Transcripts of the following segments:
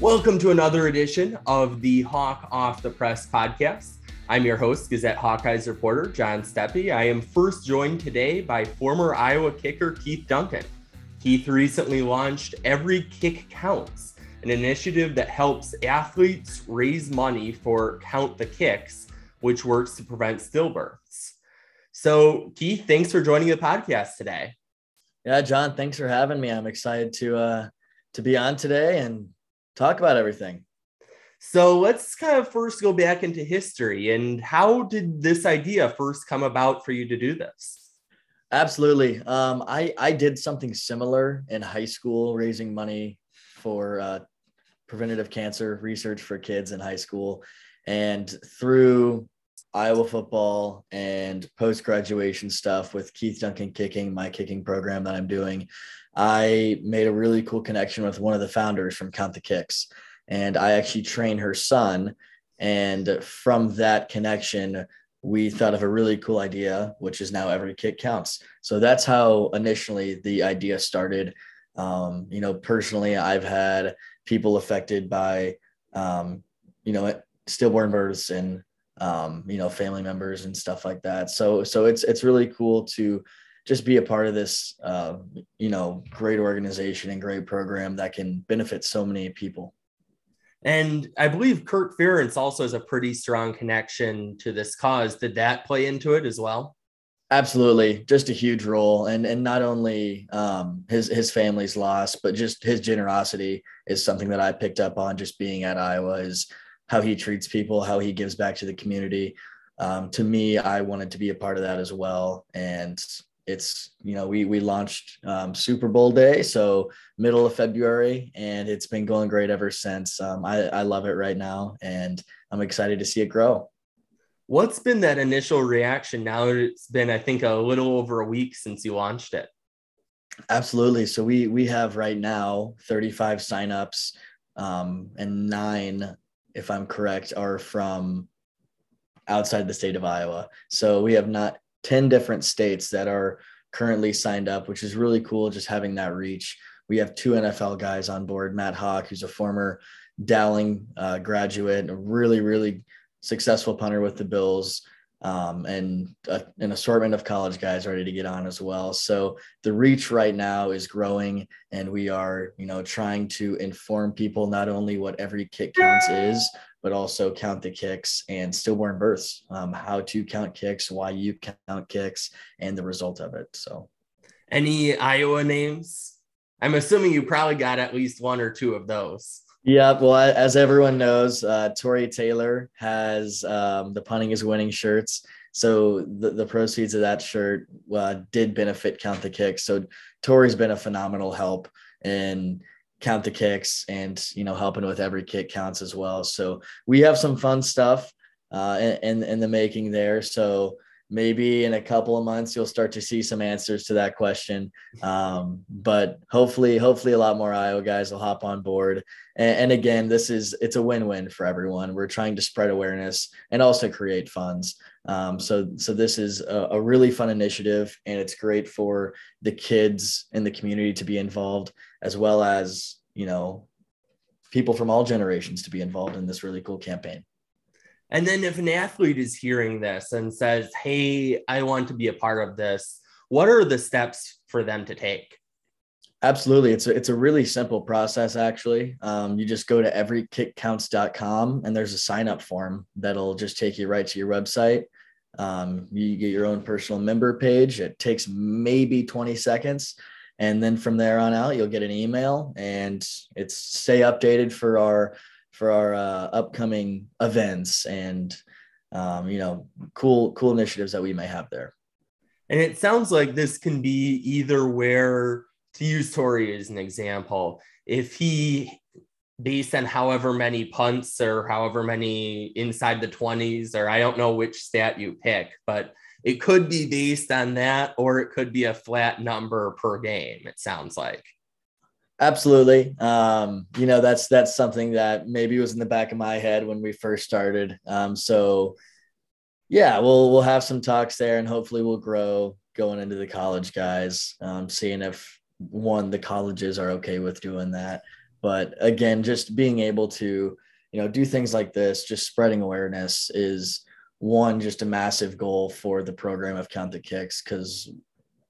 Welcome to another edition of the Hawk Off the Press podcast. I'm your host, Gazette Hawkeyes reporter John Steppe. I am first joined today by former Iowa kicker Keith Duncan. Keith recently launched Every Kick Counts, an initiative that helps athletes raise money for Count the Kicks, which works to prevent stillbirths. So, Keith, thanks for joining the podcast today. Yeah, John, thanks for having me. I'm excited to uh, to be on today and talk about everything. So let's kind of first go back into history and how did this idea first come about for you to do this? Absolutely. Um, I I did something similar in high school, raising money for uh, preventative cancer research for kids in high school, and through Iowa football and post graduation stuff with Keith Duncan kicking, my kicking program that I'm doing, I made a really cool connection with one of the founders from Count the Kicks. And I actually trained her son. And from that connection, we thought of a really cool idea, which is now every kick counts. So that's how initially the idea started. Um, you know, personally, I've had people affected by, um, you know, stillborn births and um, you know, family members and stuff like that. So so it's it's really cool to just be a part of this uh, you know great organization and great program that can benefit so many people. And I believe Kirk Ferentz also has a pretty strong connection to this cause. Did that play into it as well? Absolutely, just a huge role, and and not only um, his his family's loss, but just his generosity is something that I picked up on just being at Iowa. Is how he treats people, how he gives back to the community. Um, to me, I wanted to be a part of that as well. And it's, you know, we, we launched um, Super Bowl day. So middle of February and it's been going great ever since. Um, I, I love it right now and I'm excited to see it grow. What's been that initial reaction now? It's been, I think, a little over a week since you launched it. Absolutely. So we we have right now 35 signups um, and nine if I'm correct, are from outside the state of Iowa. So we have not 10 different states that are currently signed up, which is really cool just having that reach. We have two NFL guys on board Matt Haack, who's a former Dowling uh, graduate, a really, really successful punter with the Bills um, and a, an assortment of college guys ready to get on as well. So the reach right now is growing, and we are, you know, trying to inform people not only what every kick counts is, but also count the kicks and stillborn births, um, how to count kicks, why you count kicks, and the result of it. So, any Iowa names? I'm assuming you probably got at least one or two of those. Yeah, well, as everyone knows, uh, Tory Taylor has um, the punting is winning shirts. So the, the proceeds of that shirt uh, did benefit Count the Kicks. So Tory's been a phenomenal help in Count the Kicks and you know helping with every kick counts as well. So we have some fun stuff uh, in in the making there. So maybe in a couple of months you'll start to see some answers to that question. Um, but hopefully hopefully a lot more iowa guys will hop on board. And, and, again this is it's a win-win for everyone. We're trying to spread awareness and also create funds. Um, so so this is a, a, really fun initiative and it's great for the kids in the community to be involved as well as you know people from all generations to be involved in this really cool campaign and then if an athlete is hearing this and says, Hey, I want to be a part of this, what are the steps for them to take? Absolutely. It's a, it's a really simple process, actually. Um, you just go to everykickcounts.com and there's a sign up form that'll just take you right to your website. Um, you get your own personal member page. It takes maybe 20 seconds. And then from there on out, you'll get an email and it's stay updated for our for our uh, upcoming events and um, you know cool cool initiatives that we may have there. And it sounds like this can be either where to use Tory as an example, if he based on however many punts or however many inside the 20s or I don't know which stat you pick, but it could be based on that or it could be a flat number per game it sounds like Absolutely. Um, you know, that's that's something that maybe was in the back of my head when we first started. Um, so yeah, we'll we'll have some talks there and hopefully we'll grow going into the college guys, um, seeing if one, the colleges are okay with doing that. But again, just being able to, you know, do things like this, just spreading awareness is one, just a massive goal for the program of Count the Kicks because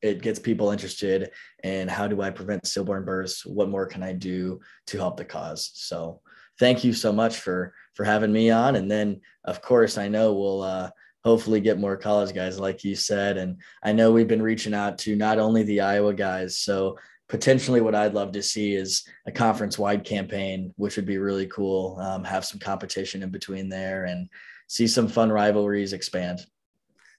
it gets people interested in how do I prevent stillborn births? What more can I do to help the cause? So thank you so much for for having me on. And then of course I know we'll uh, hopefully get more college guys like you said. And I know we've been reaching out to not only the Iowa guys. So potentially what I'd love to see is a conference wide campaign, which would be really cool. Um, have some competition in between there and see some fun rivalries expand.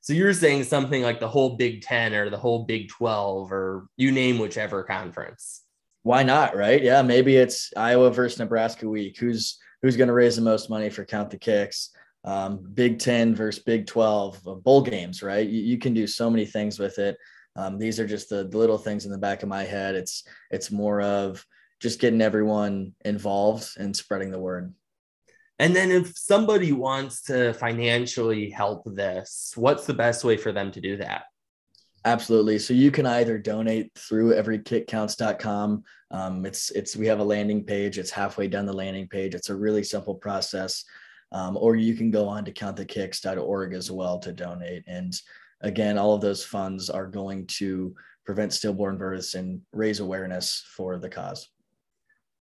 So you're saying something like the whole Big 10 or the whole Big 12 or you name whichever conference. Why not, right? Yeah, maybe it's Iowa versus Nebraska week. Who's who's going to raise the most money for count the kicks? Um, Big 10 versus Big 12 uh, bowl games, right? You, you, can do so many things with it. Um, these are just the, the little things in the back of my head. It's it's more of just getting everyone involved and spreading the word. And then if somebody wants to financially help this, what's the best way for them to do that? Absolutely. So you can either donate through everykickcounts.com. Um, it's it's we have a landing page. It's halfway down the landing page. It's a really simple process. Um, or you can go on to countthekicks.org as well to donate. And again, all of those funds are going to prevent stillborn births and raise awareness for the cause.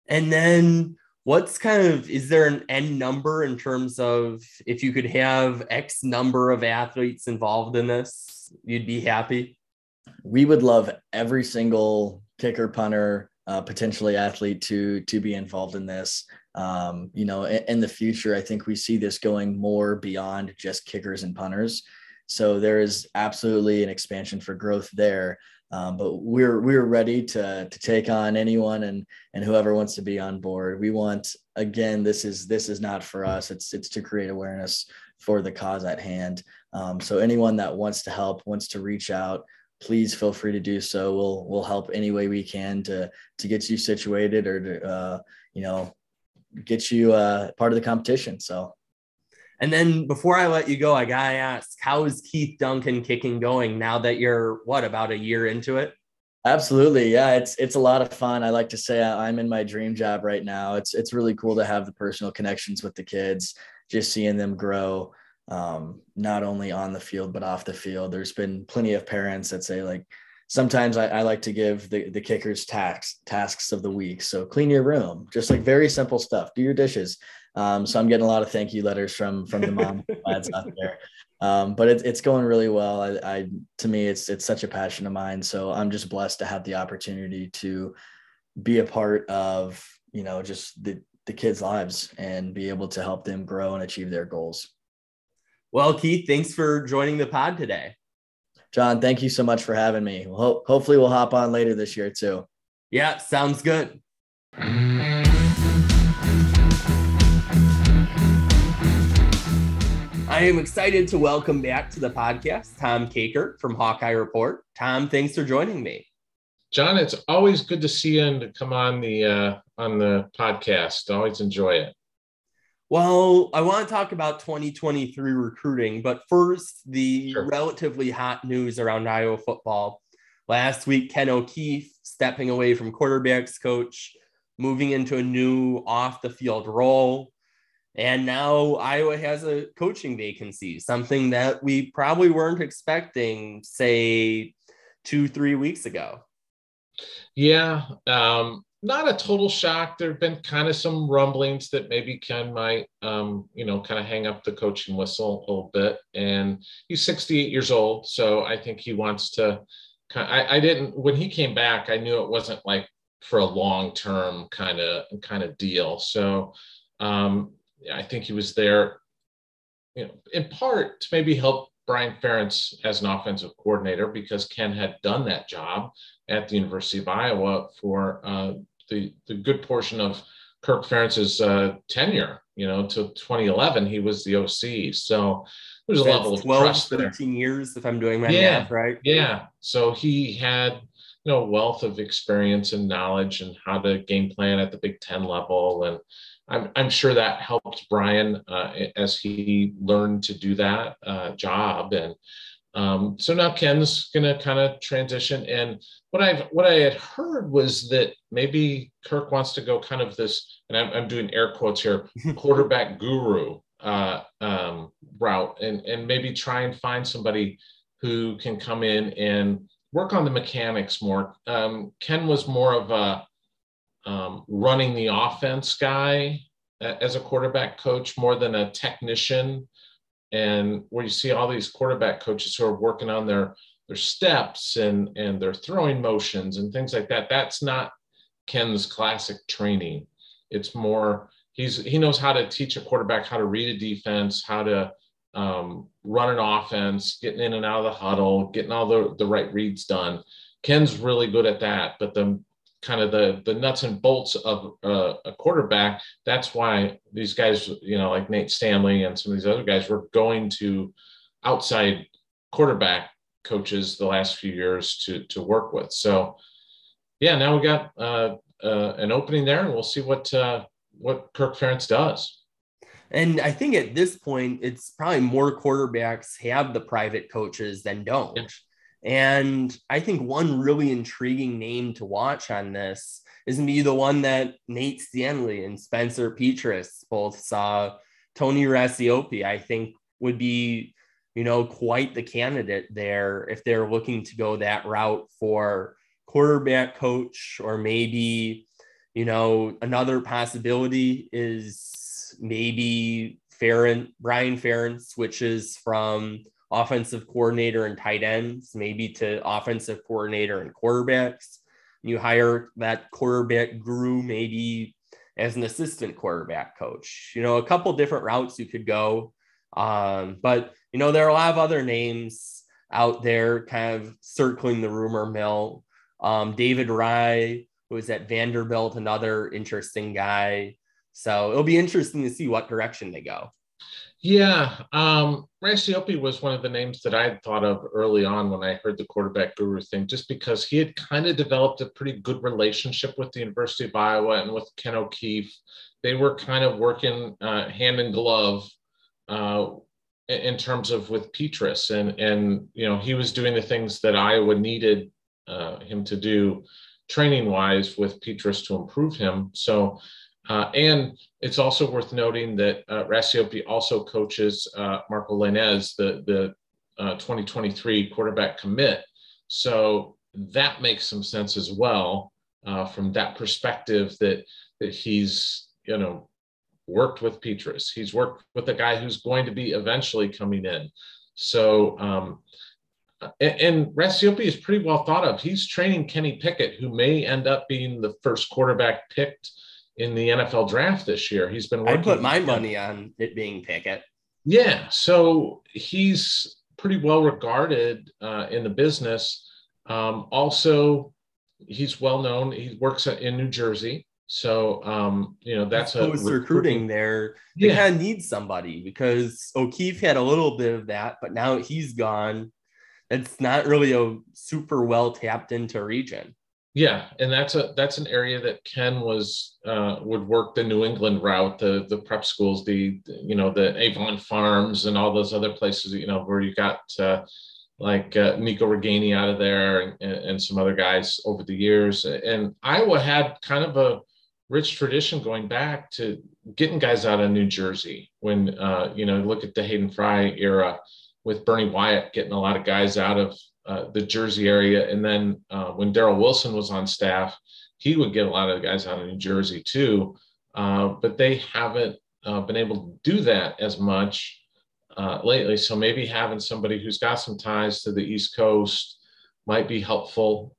And then what's kind of is there an end number in terms of if you could have x number of athletes involved in this you'd be happy? We would love every single kicker punter uh, potentially athlete to to be involved in this. Um, you know in, in the future i think we see this going more beyond just kickers and punters. So there is absolutely an expansion for growth there um, but we're we're ready to to take on anyone and and whoever wants to be on board. We want again, this is this is not for us. It's it's to create awareness for the cause at hand. Um, so anyone that wants to help, wants to reach out, please feel free to do so. We'll we'll help any way we can to to get you situated or to uh, you know get you uh, part of the competition. So and then before I let you go, I gotta ask, how is Keith Duncan kicking going now that you're what about a year into it? Absolutely, yeah. It's it's a lot of fun. I like to say I'm in my dream job right now. It's it's really cool to have the personal connections with the kids, just seeing them grow, um, not only on the field but off the field. There's been plenty of parents that say like, sometimes I, I, like to give the, the kickers tasks tasks of the week. So clean your room, just like very simple stuff. Do your dishes. Um, so I'm getting a lot of thank you letters from from the mom dads out there. Um, but it, it's going really well. I, I to me, it's it's such a passion of mine. So I'm just blessed to have the opportunity to be a part of you know just the the kids' lives and be able to help them grow and achieve their goals. Well, Keith, thanks for joining the pod today. John, thank you so much for having me. Well, hopefully, we'll hop on later this year too. Yeah, sounds good. I am excited to welcome back to the podcast Tom Kakert from Hawkeye Report. Tom, thanks for joining me. John, it's always good to see you and to come on the uh, on the podcast. Always enjoy it. Well, I want to talk about 2023 recruiting, but first, the sure. relatively hot news around Iowa football. Last week, Ken O'Keefe stepping away from quarterbacks coach, moving into a new off the field role. And now Iowa has a coaching vacancy, something that we probably weren't expecting, say, two, three weeks ago. Yeah. Um, not a total shock. There have been kind of some rumblings that maybe Ken might, um, you know, kind of hang up the coaching whistle a little bit. And he's 68 years old. So I think he wants to. I, I didn't, when he came back, I knew it wasn't like for a long term kind of kind of deal. So um, I think he was there, you know, in part to maybe help Brian Ferentz as an offensive coordinator because Ken had done that job at the University of Iowa for uh, the the good portion of Kirk Ferentz's uh, tenure. You know, to 2011, he was the OC. So there's a That's level of 12, trust 13 there. years, if I'm doing my yeah, math right. Yeah. So he had you know wealth of experience and knowledge and how to game plan at the Big Ten level and I'm, I'm sure that helped Brian uh, as he learned to do that uh, job. And Um, so now Ken's going to kind of transition. And what I've what I had heard was that maybe Kirk wants to go kind of this, and I'm, I'm doing air quotes here, quarterback guru uh, um, route, and and maybe try and find somebody who can come in and work on the mechanics more. Um, Ken was more of a um, running the offense guy as a quarterback coach more than a technician and where you see all these quarterback coaches who are working on their their steps and and their throwing motions and things like that that's not ken's classic training it's more he's he knows how to teach a quarterback how to read a defense how to um, run an offense getting in and out of the huddle getting all the, the right reads done ken's really good at that but the kind of the the nuts and bolts of uh, a quarterback. That's why these guys, you know, like Nate Stanley and some of these other guys, were going to outside quarterback coaches the last few years to to work with. So, yeah, now we got uh, uh, an opening there, and we'll see what uh, what Kirk Ferentz does. And I think at this point, it's probably more quarterbacks have the private coaches than don't. Yeah. And I think one really intriguing name to watch on this is going to be the one that Nate Stanley and Spencer Petras both saw. Tony Racioppi, I think, would be, you know, quite the candidate there if they're looking to go that route for quarterback coach, or maybe, you know, another possibility is maybe Ferentz, Brian Ferentz switches from offensive coordinator and tight ends, maybe to offensive coordinator and quarterbacks. You hire that quarterback guru maybe as an assistant quarterback coach. You know, a couple different routes you could go. Um, but you know, there are a lot of other names out there kind of circling the rumor mill. Um, David Raih, who is at Vanderbilt, another interesting guy. So it'll be interesting to see what direction they go. Yeah, um, was one of the names that I had thought of early on when I heard the quarterback guru thing, just because he had kind of developed a pretty good relationship with the University of Iowa and with Ken O'Keefe. They were kind of working uh, hand in glove uh, in terms of with Petras, and and you know he was doing the things that Iowa needed uh, him to do, training wise, with Petras to improve him. So uh, and it's also worth noting that uh, also coaches uh, Marco Lainez, the, the uh, 2023 quarterback commit. So that makes some sense as well uh, from that perspective that, that he's, you know, worked with Petras. He's worked with a guy who's going to be eventually coming in. So, um, and, and is pretty well thought of. He's training Kenny Pickett, who may end up being the first quarterback picked in the NFL draft this year. He's been. I put my money on it being Pickett. Yeah, so he's pretty well regarded uh, in the business. Um, also, he's well known. He works in New Jersey, so um, you know that's a recruiting, recruiting there. They yeah. kind of need somebody because O'Keefe had a little bit of that, but now he's gone. It's not really a super well tapped into region. Yeah, and that's a that's an area that Ken was uh, would work the New England route, the the prep schools, the you know the Avon Farms and all those other places, you know, where you got uh, like uh, Nico Ragaini out of there and, and some other guys over the years. And Iowa had kind of a rich tradition going back to getting guys out of New Jersey. When uh, you know, look at the Hayden Fry era with Bernie Wyatt getting a lot of guys out of uh, the Jersey area. And then uh, when Darrell Wilson was on staff, he would get a lot of the guys out of New Jersey too. Uh, but they haven't uh, been able to do that as much uh, lately. So maybe having somebody who's got some ties to the East Coast might be helpful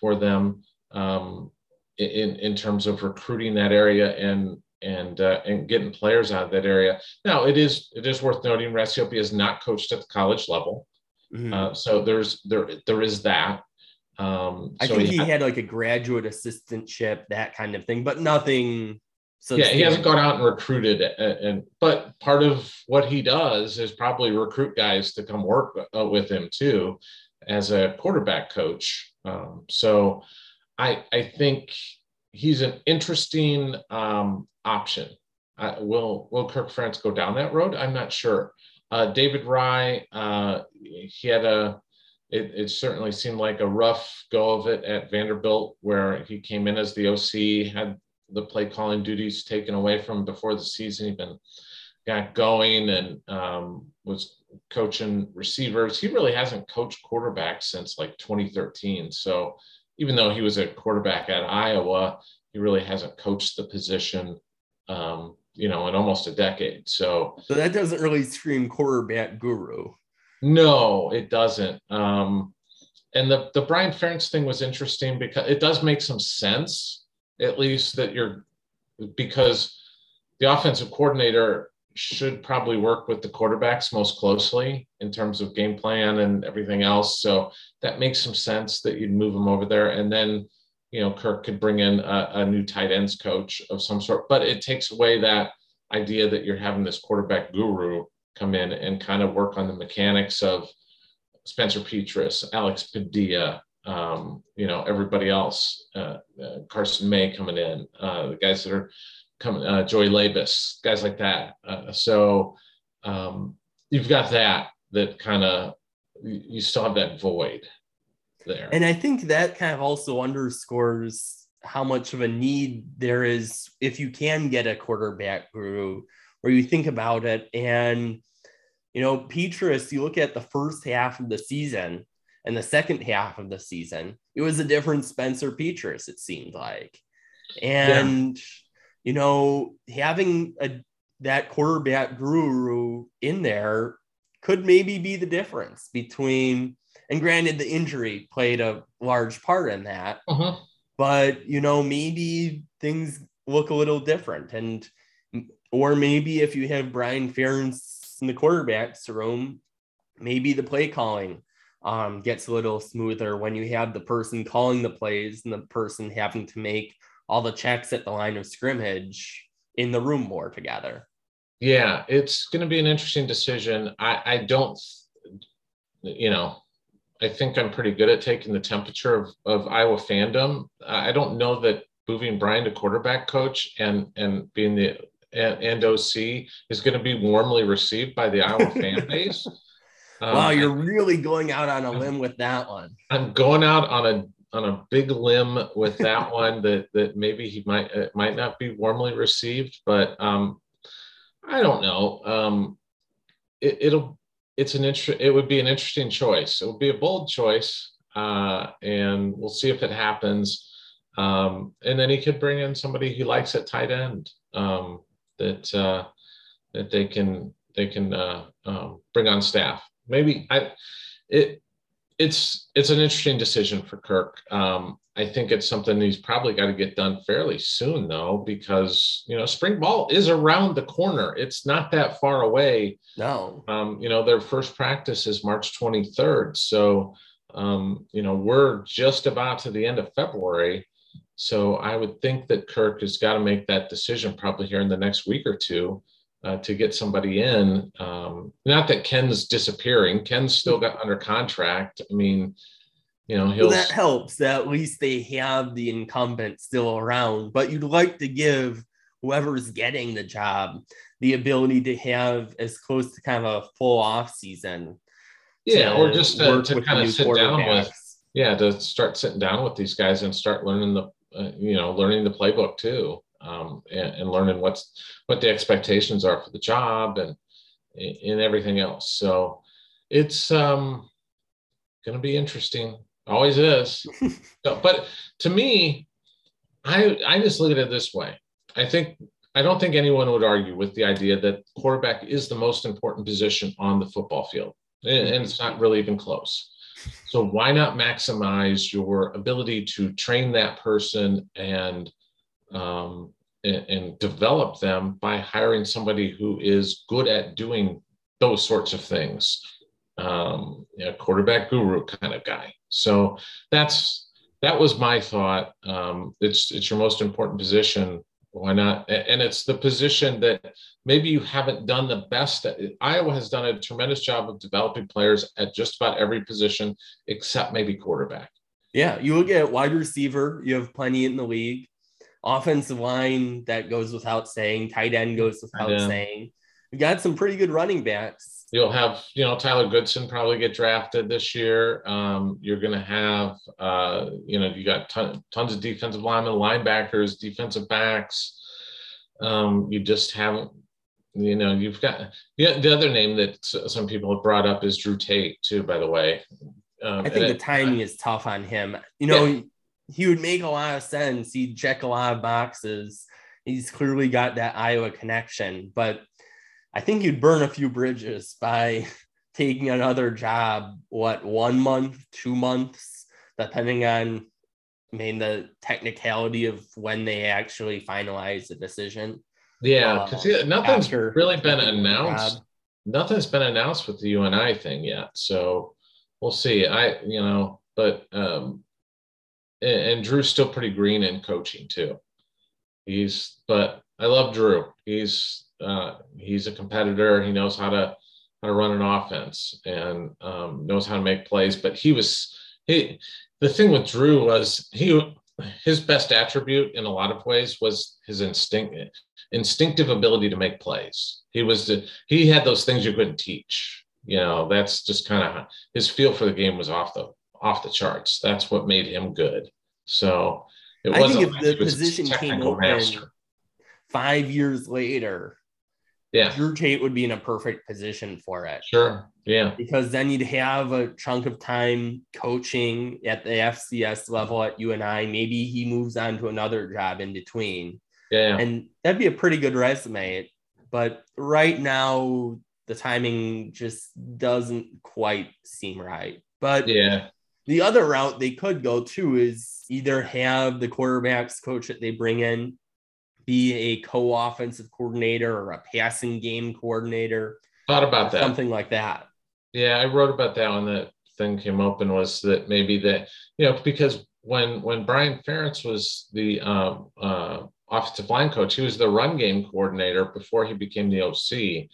for them um, in, in terms of recruiting that area and and uh, and getting players out of that area. Now, it is it is worth noting Racioppi is not coached at the college level. Mm-hmm. Uh, so there's there there is that. Um, I think he, had, had, like a graduate assistantship, that kind of thing, but nothing. So Yeah, he hasn't gone out and recruited, and, and, but part of what he does is probably recruit guys to come work uh, with him too, as a quarterback coach. Um, so, I I think he's an interesting um, option. Uh, will will Kirk Ferentz go down that road? I'm not sure. Uh, David Raih, uh, he had a it, it certainly seemed like a rough go of it at Vanderbilt, where he came in as the OC, had the play calling duties taken away from him before the season. He'd got going and um, was coaching receivers. He really hasn't coached quarterbacks since like 2013. So even though he was a quarterback at Iowa, he really hasn't coached the position, um, you know, in almost a decade. So, so that doesn't really scream quarterback guru. No, it doesn't. Um, and the the Brian Ferentz thing was interesting because it does make some sense, at least that you're because the offensive coordinator should probably work with the quarterbacks most closely in terms of game plan and everything else. So that makes some sense that you'd move them over there. And then, you know, Kirk could bring in a, a new tight ends coach of some sort, but it takes away that idea that you're having this quarterback guru come in and kind of work on the mechanics of Spencer Petras, Alex Padilla, um, you know, everybody else, uh, uh, Carson May coming in, uh, the guys that are coming, uh, Joey Labas, guys like that. Uh, so um, you've got that, that kind of, you still have that void there. And I think that kind of also underscores how much of a need there is if you can get a quarterback guru where you think about it. And you know Petras, you look at the first half of the season and the second half of the season it was a different Spencer Petras, it seemed like. And yeah you know, having a that quarterback guru in there could maybe be the difference between and granted the injury played a large part in that uh-huh. but you know maybe things look a little different and or maybe if you have Brian Ferentz in the quarterbacks room maybe the play calling um, gets a little smoother when you have the person calling the plays and the person having to make all the checks at the line of scrimmage in the room more together. Yeah, it's going to be an interesting decision. I, I don't, you know, I think I'm pretty good at taking the temperature of, of Iowa fandom. I don't know that moving Brian to quarterback coach and and being the and, and OC is going to be warmly received by the Iowa fan base. Um, wow, you're really going out on a limb with that one. I'm going out on a on a big limb with that one that that maybe he might it might not be warmly received, but um, I don't know. Um, it, will it's an interest. It would be an interesting choice. It would be a bold choice, uh, and we'll see if it happens. Um, and then he could bring in somebody he likes at tight end um, that uh, that they can they can uh, um, bring on staff. Maybe I it it's it's an interesting decision for Kirk. Um, I think it's something he's probably got to get done fairly soon, though, because you know spring ball is around the corner. It's not that far away. No. Um, you know their first practice is March 23rd, so um, you know we're just about to the end of February. So I would think that Kirk has got to make that decision probably here in the next week or two uh, to get somebody in. Um, not that Ken's disappearing. Ken's still got under contract. I mean, you know, well, that helps. That at least they have the incumbent still around. But you'd like to give whoever's getting the job the ability to have as close to kind of a full off season. Yeah, or just to, to kind of sit down with. Yeah, to start sitting down with these guys and start learning the, uh, you know, learning the playbook too um, and, and, learning what's what the expectations are for the job and and everything else. So it's um, going to be interesting. Always is. so, but to me, I I just look at it this way. I think I don't think anyone would argue with the idea that quarterback is the most important position on the football field, and, it's not really even close. So why not maximize your ability to train that person and um, and, and develop them by hiring somebody who is good at doing those sorts of things. Um, you know, quarterback guru kind of guy. So that's that was my thought. Um, it's it's your most important position. Why not? And it's the position that maybe you haven't done the best. At. Iowa has done a tremendous job of developing players at just about every position except maybe quarterback. Yeah, you look at wide receiver. You have plenty in the league offensive line that goes without saying, tight end goes without saying. We got some pretty good running backs. You'll have you know Tyler Goodson probably get drafted this year. Um, you're going to have uh, you know you got ton, tons of defensive linemen, linebackers, defensive backs. Um, you just haven't you know you've got yeah the other name that some people have brought up is Drew Tate too. By the way, um, I think the timing is tough on him. You know. Yeah. He would make a lot of sense. He'd check a lot of boxes. He's clearly got that Iowa connection, but I think you'd burn a few bridges by taking another job, what, one month, two months, depending on I mean the technicality of when they actually finalize the decision. Yeah, because uh, nothing's really been announced. Job. Nothing's been announced with the UNI thing yet. So we'll see. I, you know, but um and, and Drew's still pretty green in coaching too. He's but I love Drew. He's uh, he's a competitor. He knows how to how to run an offense and um, knows how to make plays. But he was he. The thing with Drew was he his best attribute in a lot of ways was his instinct instinctive ability to make plays. He was the, he had those things you couldn't teach. You know, that's just kind of his feel for the game was off the off the charts. That's what made him good. So it wasn't I think if the position came open master. five years later, yeah, Drew Tate would be in a perfect position for it. Sure. Yeah. Because then you'd have a chunk of time coaching at the FCS level at UNI. Maybe he moves on to another job in between. Yeah. And that'd be a pretty good resume. But right now, the timing just doesn't quite seem right. But yeah. The other route they could go to is either have the quarterbacks coach that they bring in be a co-offensive coordinator or a passing game coordinator. Thought about that. Something like that. Yeah, I wrote about that when the thing came open was that maybe that, you know, because when when Brian Ferentz was the um, uh, offensive line coach, he was the run game coordinator before he became the OC.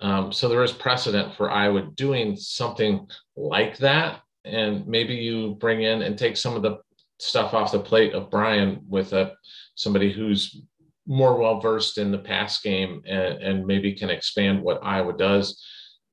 Um, so there is precedent for Iowa doing something like that. And maybe you bring in and take some of the stuff off the plate of Brian with a somebody who's more well versed in the pass game and, and, maybe can expand what Iowa does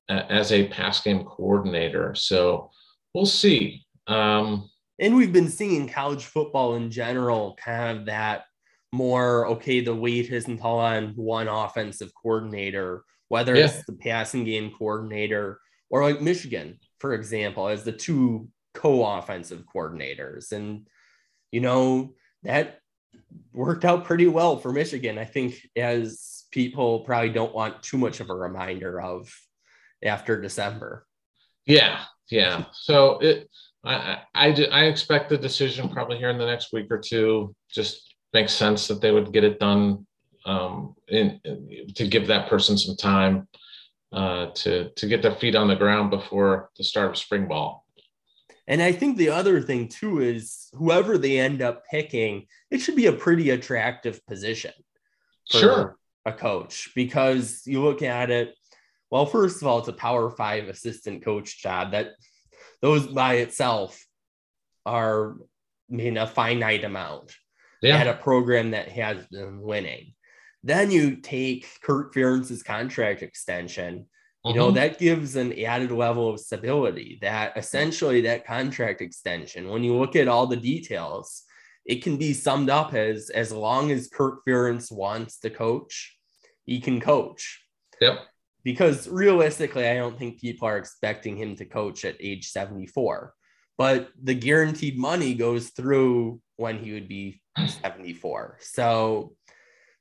uh, as a pass game coordinator. So we'll see. Um, and we've been seeing college football in general kind of that more okay, the weight isn't all on one offensive coordinator, whether yeah. it's the passing game coordinator or like Michigan, for example, as the two co offensive coordinators. And, you know, that worked out pretty well for Michigan. I think as people probably don't want too much of a reminder of after December. Yeah, yeah. So it, I, I, I expect the decision probably here in the next week or two. Just makes sense that they would get it done um, in, in to give that person some time uh, to to get their feet on the ground before the start of spring ball. And I think the other thing too is whoever they end up picking, it should be a pretty attractive position for sure. a coach because you look at it. Well, first of all, it's a power five assistant coach job that those by itself are I mean a finite amount yeah. at a program that has been winning. Then you take Kirk Ferentz's contract extension you know mm-hmm. that gives an added level of stability that essentially that contract extension when you look at all the details it can be summed up as as long as kirk ferentz wants to coach he can coach. Yep. Because realistically i don't think people are expecting him to coach at age 74 but the guaranteed money goes through when he would be 74 so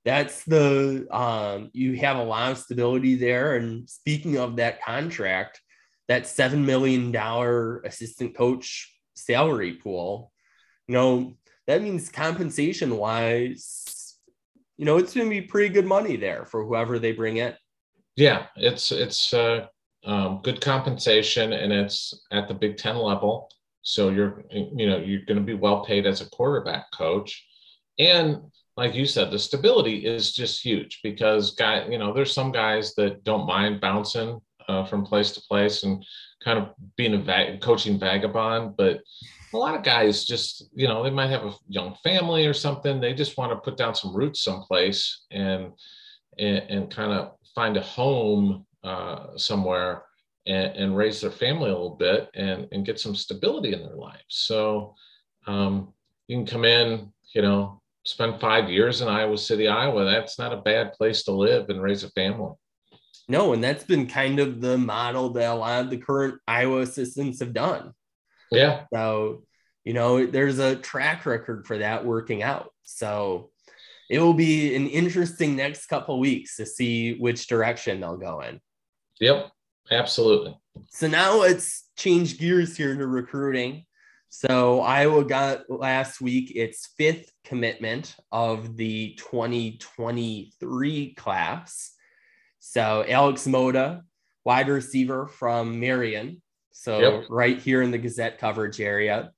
that's the um, you have a lot of stability there. And speaking of that contract, that seven million dollar assistant coach salary pool, you know, that means compensation wise, you know, it's going to be pretty good money there for whoever they bring in. Yeah, it's it's uh, um, good compensation, and it's at the Big Ten level. So you're you know you're going to be well paid as a quarterback coach, and like you said, the stability is just huge because guy, you know, there's some guys that don't mind bouncing uh, from place to place and kind of being a coaching vagabond, but a lot of guys just, you know, they might have a young family or something. They just want to put down some roots someplace and and, and kind of find a home uh, somewhere and, and, raise their family a little bit and, and get some stability in their lives. So um, you can come in, you know, spend five years in Iowa City, Iowa. That's not a bad place to live and raise a family. No, and that's been kind of the model that a lot of the current Iowa assistants have done. Yeah. So, you know, there's a track record for that working out. So it will be an interesting next couple weeks to see which direction they'll go in. Yep, absolutely. So now let's change gears here to recruiting. So Iowa got last week its fifth commitment of the 2023 class. So Alex Moda, wide receiver from Marion. So yep. right here in the Gazette coverage area.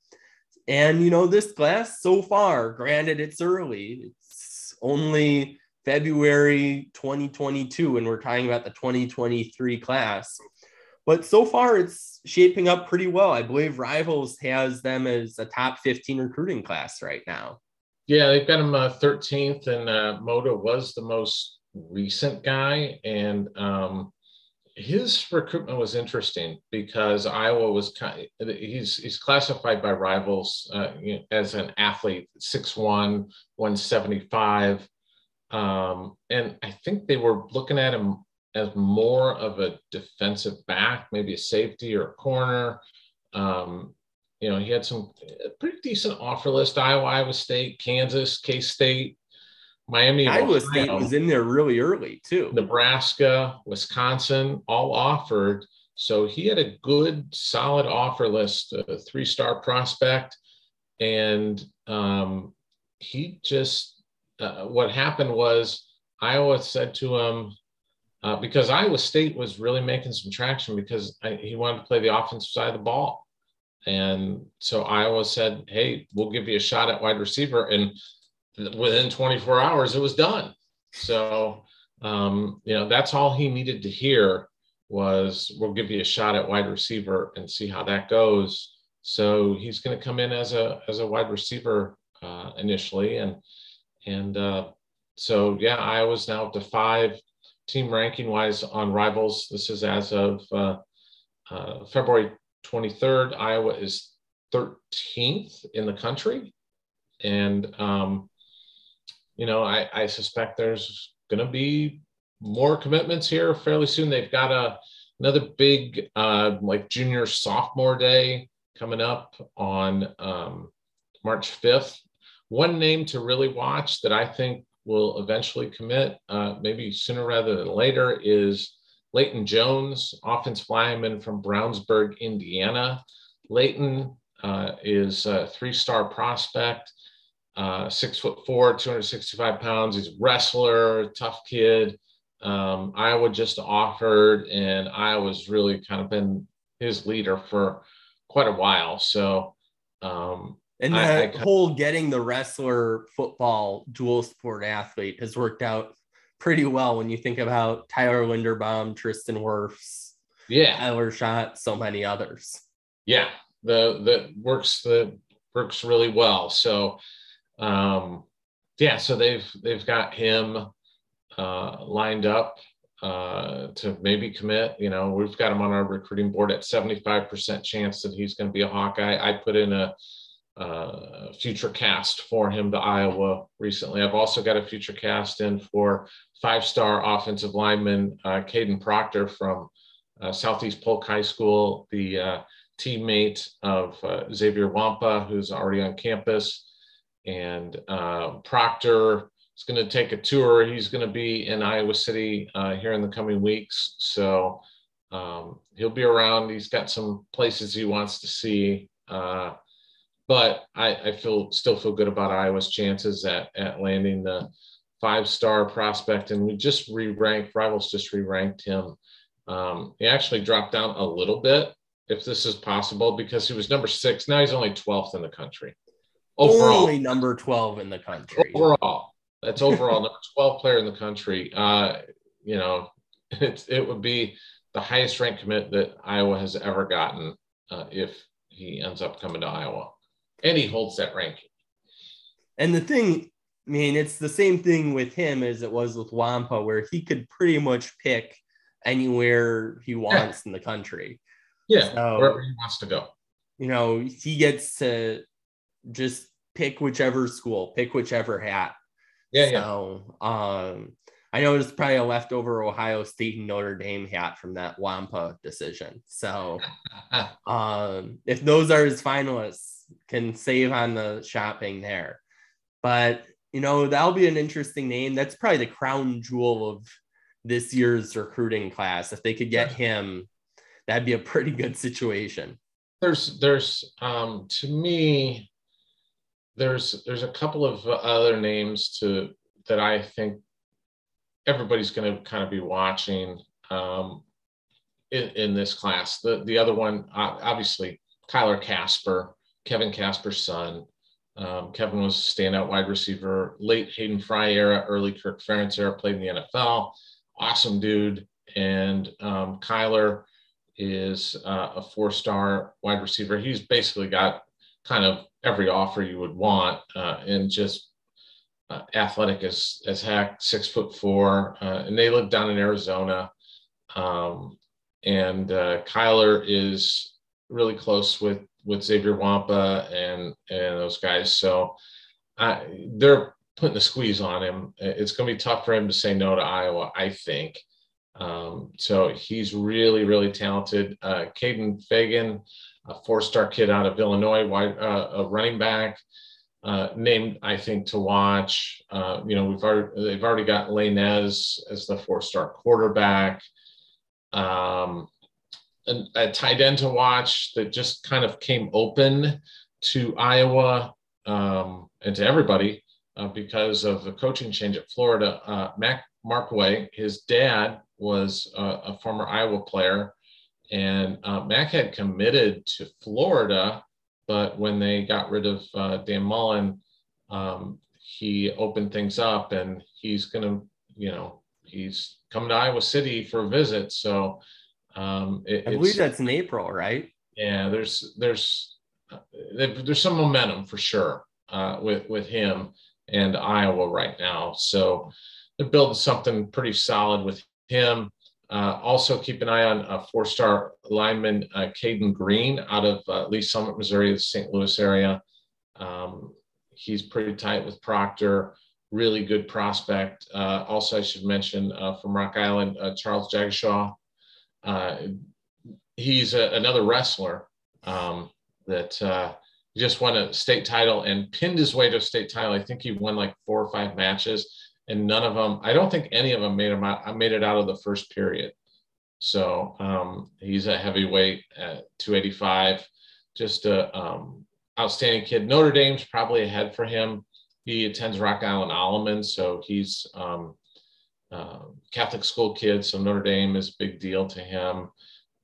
And you know, this class so far, granted it's early, it's only February 2022, and we're talking about the 2023 class. But so far, it's shaping up pretty well. I believe Rivals has them as a top 15 recruiting class right now. Yeah, they've got him uh, 13th, and uh, Moda was the most recent guy. And um, his recruitment was interesting because Iowa was kind of, he's, he's classified by Rivals uh, as an athlete, 6'1, 175. Um, and I think they were looking at him as more of a defensive back, maybe a safety or a corner. Um, you know, he had some pretty decent offer list: Iowa, Iowa State, Kansas, K State, Miami. Iowa Ohio, State was in there really early too. Nebraska, Wisconsin, all offered. So he had a good, solid offer list, a three-star prospect, and um, he just. Uh, what happened was Iowa said to him, uh, because Iowa State was really making some traction because I, he wanted to play the offensive side of the ball. And so Iowa said, Hey, we'll give you a shot at wide receiver. And within 24 hours, it was done. So, um, you know, that's all he needed to hear was we'll give you a shot at wide receiver and see how that goes. So he's going to come in as a, as a wide receiver uh, initially. And, and uh, so, yeah, Iowa's now up to five team ranking wise on rivals. This is as of uh, uh, February 23rd. Iowa is 13th in the country. And, um, you know, I, I suspect there's going to be more commitments here fairly soon. They've got a another big uh, like junior sophomore day coming up on um, March 5th. One name to really watch that I think will eventually commit, uh, maybe sooner rather than later, is Leighton Jones, offensive lineman from Brownsburg, Indiana. Leighton uh, is a three-star prospect, uh, six foot four, 265 pounds. He's a wrestler, tough kid. Um, Iowa just offered, and Iowa's really kind of been his leader for quite a while. So um, and the I, I, whole getting the wrestler football dual sport athlete has worked out pretty well when you think about Tyler Linderbaum, Tristan Wirfs, yeah, Tyler Shot, so many others. Yeah, the that works the works really well. So um yeah, so they've they've got him uh lined up uh to maybe commit. You know, we've got him on our recruiting board at 75% chance that he's going to be a Hawkeye. I put in a uh, future cast for him to Iowa recently. I've also got a future cast in for five star offensive lineman uh, Kadyn Proctor from uh, Southeast Polk High School, the uh, teammate of uh, Xavier Nwankpa, who's already on campus. And uh, Proctor is going to take a tour. He's going to be in Iowa City uh, here in the coming weeks. So um, he'll be around. He's got some places he wants to see. But I, I feel still feel good about Iowa's chances at, at landing the five star prospect. And we just re ranked, Rivals just re ranked him. Um, he actually dropped down a little bit, if this is possible, because he was number six. Now he's only 12th in the country. Overall, only number 12 in the country. Overall, that's overall number 12 player in the country. Uh, you know, it, it would be the highest ranked commit that Iowa has ever gotten uh, if he ends up coming to Iowa and he holds that ranking. And the thing, I mean, it's the same thing with him as it was with Nwankpa, where he could pretty much pick anywhere he wants yeah. in the country. Yeah, so, wherever he wants to go. You know, he gets to just pick whichever school, pick whichever hat. Yeah, so, yeah. Um, I know it's probably a leftover Ohio State and Notre Dame hat from that Nwankpa decision. So, um, if those are his finalists, can save on the shopping there. But you know, that'll be an interesting name. That's probably the crown jewel of this year's recruiting class. If they could get him, that'd be a pretty good situation. There's, there's, um, to me, there's, there's a couple of other names to that I think everybody's going to kind of be watching um, in, in this class. The the other one, obviously, Kyler Kasper, Kevin Kasper's son. Um, Kevin was a standout wide receiver, late Hayden Fry era, early Kirk Ferentz era, played in the NFL. Awesome dude. And um, Kyler is uh, a four star wide receiver. He's basically got kind of every offer you would want uh, and just uh, athletic as, as heck, six foot four. Uh, and they live down in Arizona. Um, and uh, Kyler is really close with with Xavier Nwankpa and and those guys. So they're putting the squeeze on him. It's going to be tough for him to say no to Iowa, I think. Um, so he's really, really talented. Uh, Kaden Feagin, a four-star kid out of Illinois, wide, uh, a running back, uh, named I think to watch. Uh, you know, we've already they've already got Lane as the four-star quarterback. Um, a, a tight end to watch that just kind of came open to Iowa um, and to everybody uh, because of the coaching change at Florida. Uh, Mac Markway, his dad was uh, a former Iowa player, and uh, Mac had committed to Florida, but when they got rid of uh, Dan Mullen, um, he opened things up, and he's going to, you know, he's coming to Iowa City for a visit. So um, it, I believe that's in April, right? Yeah, there's there's there's some momentum for sure uh, with with him and Iowa right now. So they're building something pretty solid with him. Uh, also, keep an eye on a four-star lineman, uh, Caden Green, out of uh, Lee's Summit, Missouri, the St. Louis area. Um, he's pretty tight with Proctor. Really good prospect. Uh, also, I should mention uh, from Rock Island, uh, Charles Jagusah uh, he's a, another wrestler um, that uh, just won a state title and pinned his way to a state title. I think he won like four or five matches, and none of them. I don't think any of them made him out. Made it out of the first period. So um, he's a heavyweight at 285. Just a um, outstanding kid. Notre Dame's probably ahead for him. He attends Rock Island Alleman, so he's um, uh, Catholic school kid, so Notre Dame is a big deal to him.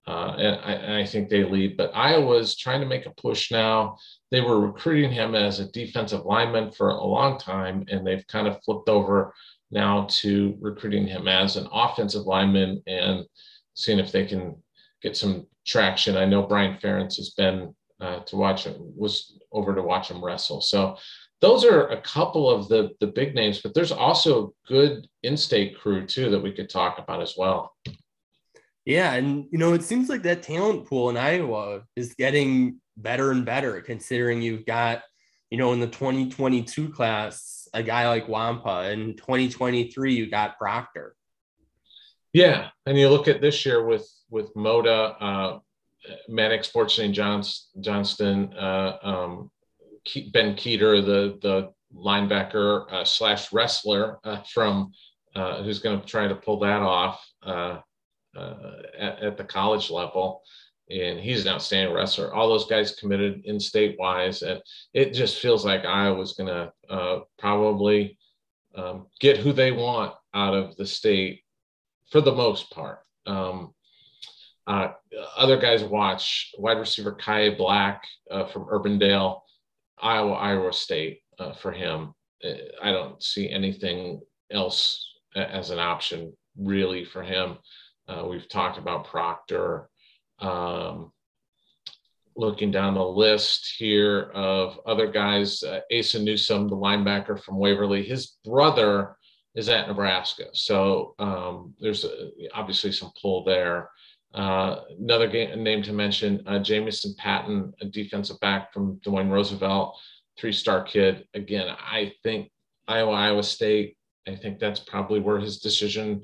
Uh, and, I, and, I, think they lead. But Iowa's trying to make a push now. They were recruiting him as a defensive lineman for a long time, and they've kind of flipped over now to recruiting him as an offensive lineman and seeing if they can get some traction. I know Brian Ferentz has been uh, to watch was over to watch him wrestle. So those are a couple of the the big names, but there's also a good in-state crew too that we could talk about as well. Yeah, and you know, it seems like that talent pool in Iowa is getting better and better, considering you've got, you know, in the 2022 class, a guy like Nwankpa. In 2023, you got Proctor. Yeah, and you look at this year with with Moda, uh, Manic Sports St. Johnston, uh, um, Ben Kueter, the the linebacker uh, slash wrestler uh, from uh, who's going to try to pull that off uh, uh, at, at, the college level. And he's an outstanding wrestler. All those guys committed in state wise, and it just feels like Iowa's going to probably um, get who they want out of the state for the most part. Um, uh, other guys watch wide receiver Kai Black uh, from Urbandale. Iowa, Iowa State uh, for him. Uh, I don't see anything else as an option really for him. Uh, we've talked about Proctor. Um, looking down the list here of other guys, uh, Asa Newsom, the linebacker from Waverly, his brother is at Nebraska. So um, there's a, obviously some pull there. Uh, another game, name to mention, uh, Jamison Patton, a defensive back from Des Moines Roosevelt, three-star kid. Again, I think Iowa, Iowa State. I think that's probably where his decision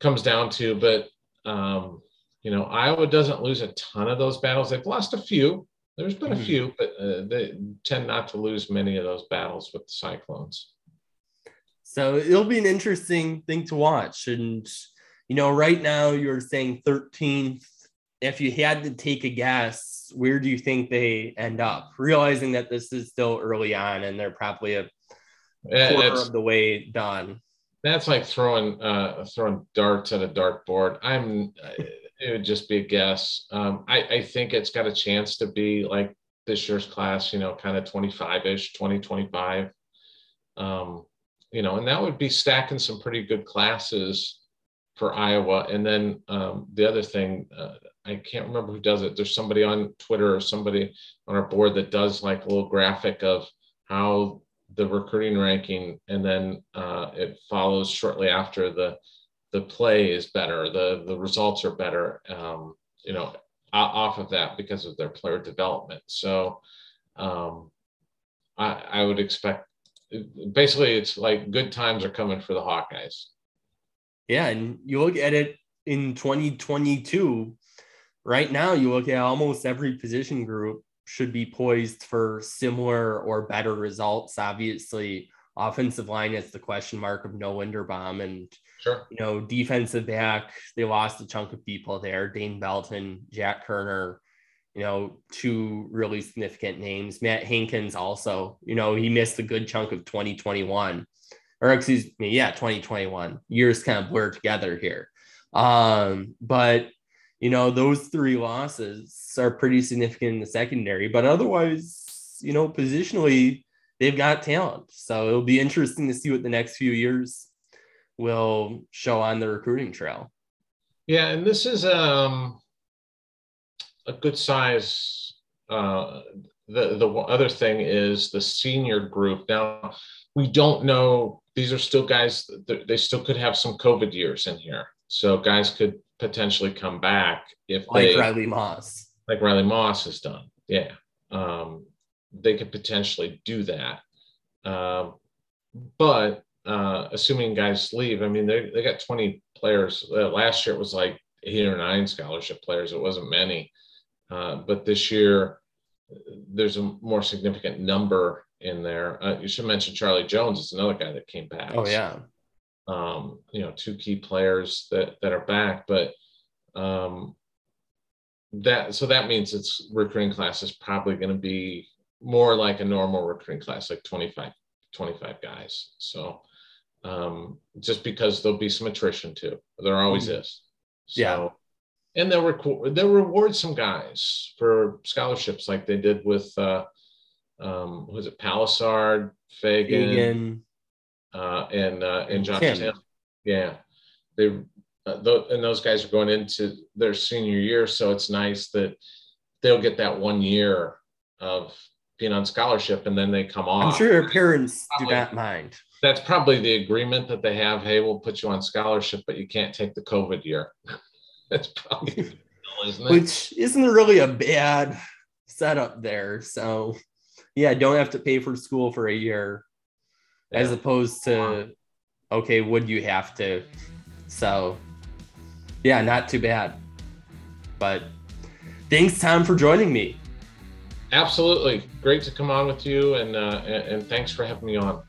comes down to. But um, you know, Iowa doesn't lose a ton of those battles. They've lost a few. There's been mm-hmm. a few, but uh, they tend not to lose many of those battles with the Cyclones. So it'll be an interesting thing to watch. And, you know, right now you're saying 13th. If you had to take a guess, where do you think they end up? Realizing that this is still early on and they're probably a quarter of the way done. That's like throwing uh, throwing darts at a dartboard. I'm it would just be a guess. Um, I, I think it's got a chance to be like this year's class, you know, kind of 25 ish, 20, 25. Um, you know, and that would be stacking some pretty good classes for Iowa. And then um, the other thing, uh, I can't remember who does it. There's somebody on Twitter or somebody on our board that does like a little graphic of how the recruiting ranking, and then uh, it follows shortly after the the play is better, the the results are better, um, you know, off of that because of their player development. So um, I, I would expect basically it's like good times are coming for the Hawkeyes. Yeah, and you look at it in 2022. Right now, you look at almost every position group should be poised for similar or better results. Obviously, offensive line is the question mark of no Linderbaum, and Sure. You know, defensive back, they lost a chunk of people there. Dane Belton, Jack Koerner you know, two really significant names. Matt Hankins also, you know, he missed a good chunk of 2021. Or excuse me, yeah, 2021. Years kind of blur together here. Um, but you know, those three losses are pretty significant in the secondary, but otherwise, you know, positionally, they've got talent. So it'll be interesting to see what the next few years will show on the recruiting trail. Yeah, and this is um, a good size. Uh, the the other thing is the senior group. Now we don't know; these are still guys. They still could have some COVID years in here, so guys could potentially come back if like they, Riley Moss, like Riley Moss has done. Yeah, um, they could potentially do that. Um, but uh, assuming guys leave, I mean, they, they got 20 players. Uh, last year it was like eight or nine scholarship players. It wasn't many. Uh, but this year, there's a more significant number in there. Uh, you should mention Charlie Jones. It's another guy that came back. Oh, yeah. Um, you know, two key players that, that are back. But um, that so that means its recruiting class is probably going to be more like a normal recruiting class, like 25, 25 guys. So um, just because there'll be some attrition too. There always mm-hmm. is. So, yeah. And they'll, record, they'll reward some guys for scholarships like they did with, uh, um, was it Palisard, Fagan, Fagan. Uh, and, uh, and John Taylor. Yeah. They, uh, th- and those guys are going into their senior year. So it's nice that they'll get that one year of being on scholarship and then they come off. I'm sure your parents Probably. do not mind that's probably the agreement that they have. Hey, we'll put you on scholarship, but you can't take the COVID year. that's probably isn't it? Which isn't really a bad setup there. So yeah, don't have to pay for school for a year yeah. as opposed to okay, would you have to? So yeah, not too bad. But thanks, Tom, for joining me. Absolutely. Great to come on with you and uh, and thanks for having me on.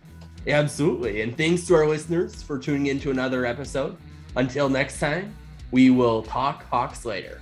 Absolutely. And thanks to our listeners for tuning in to another episode. Until next time, we will talk Hawks later.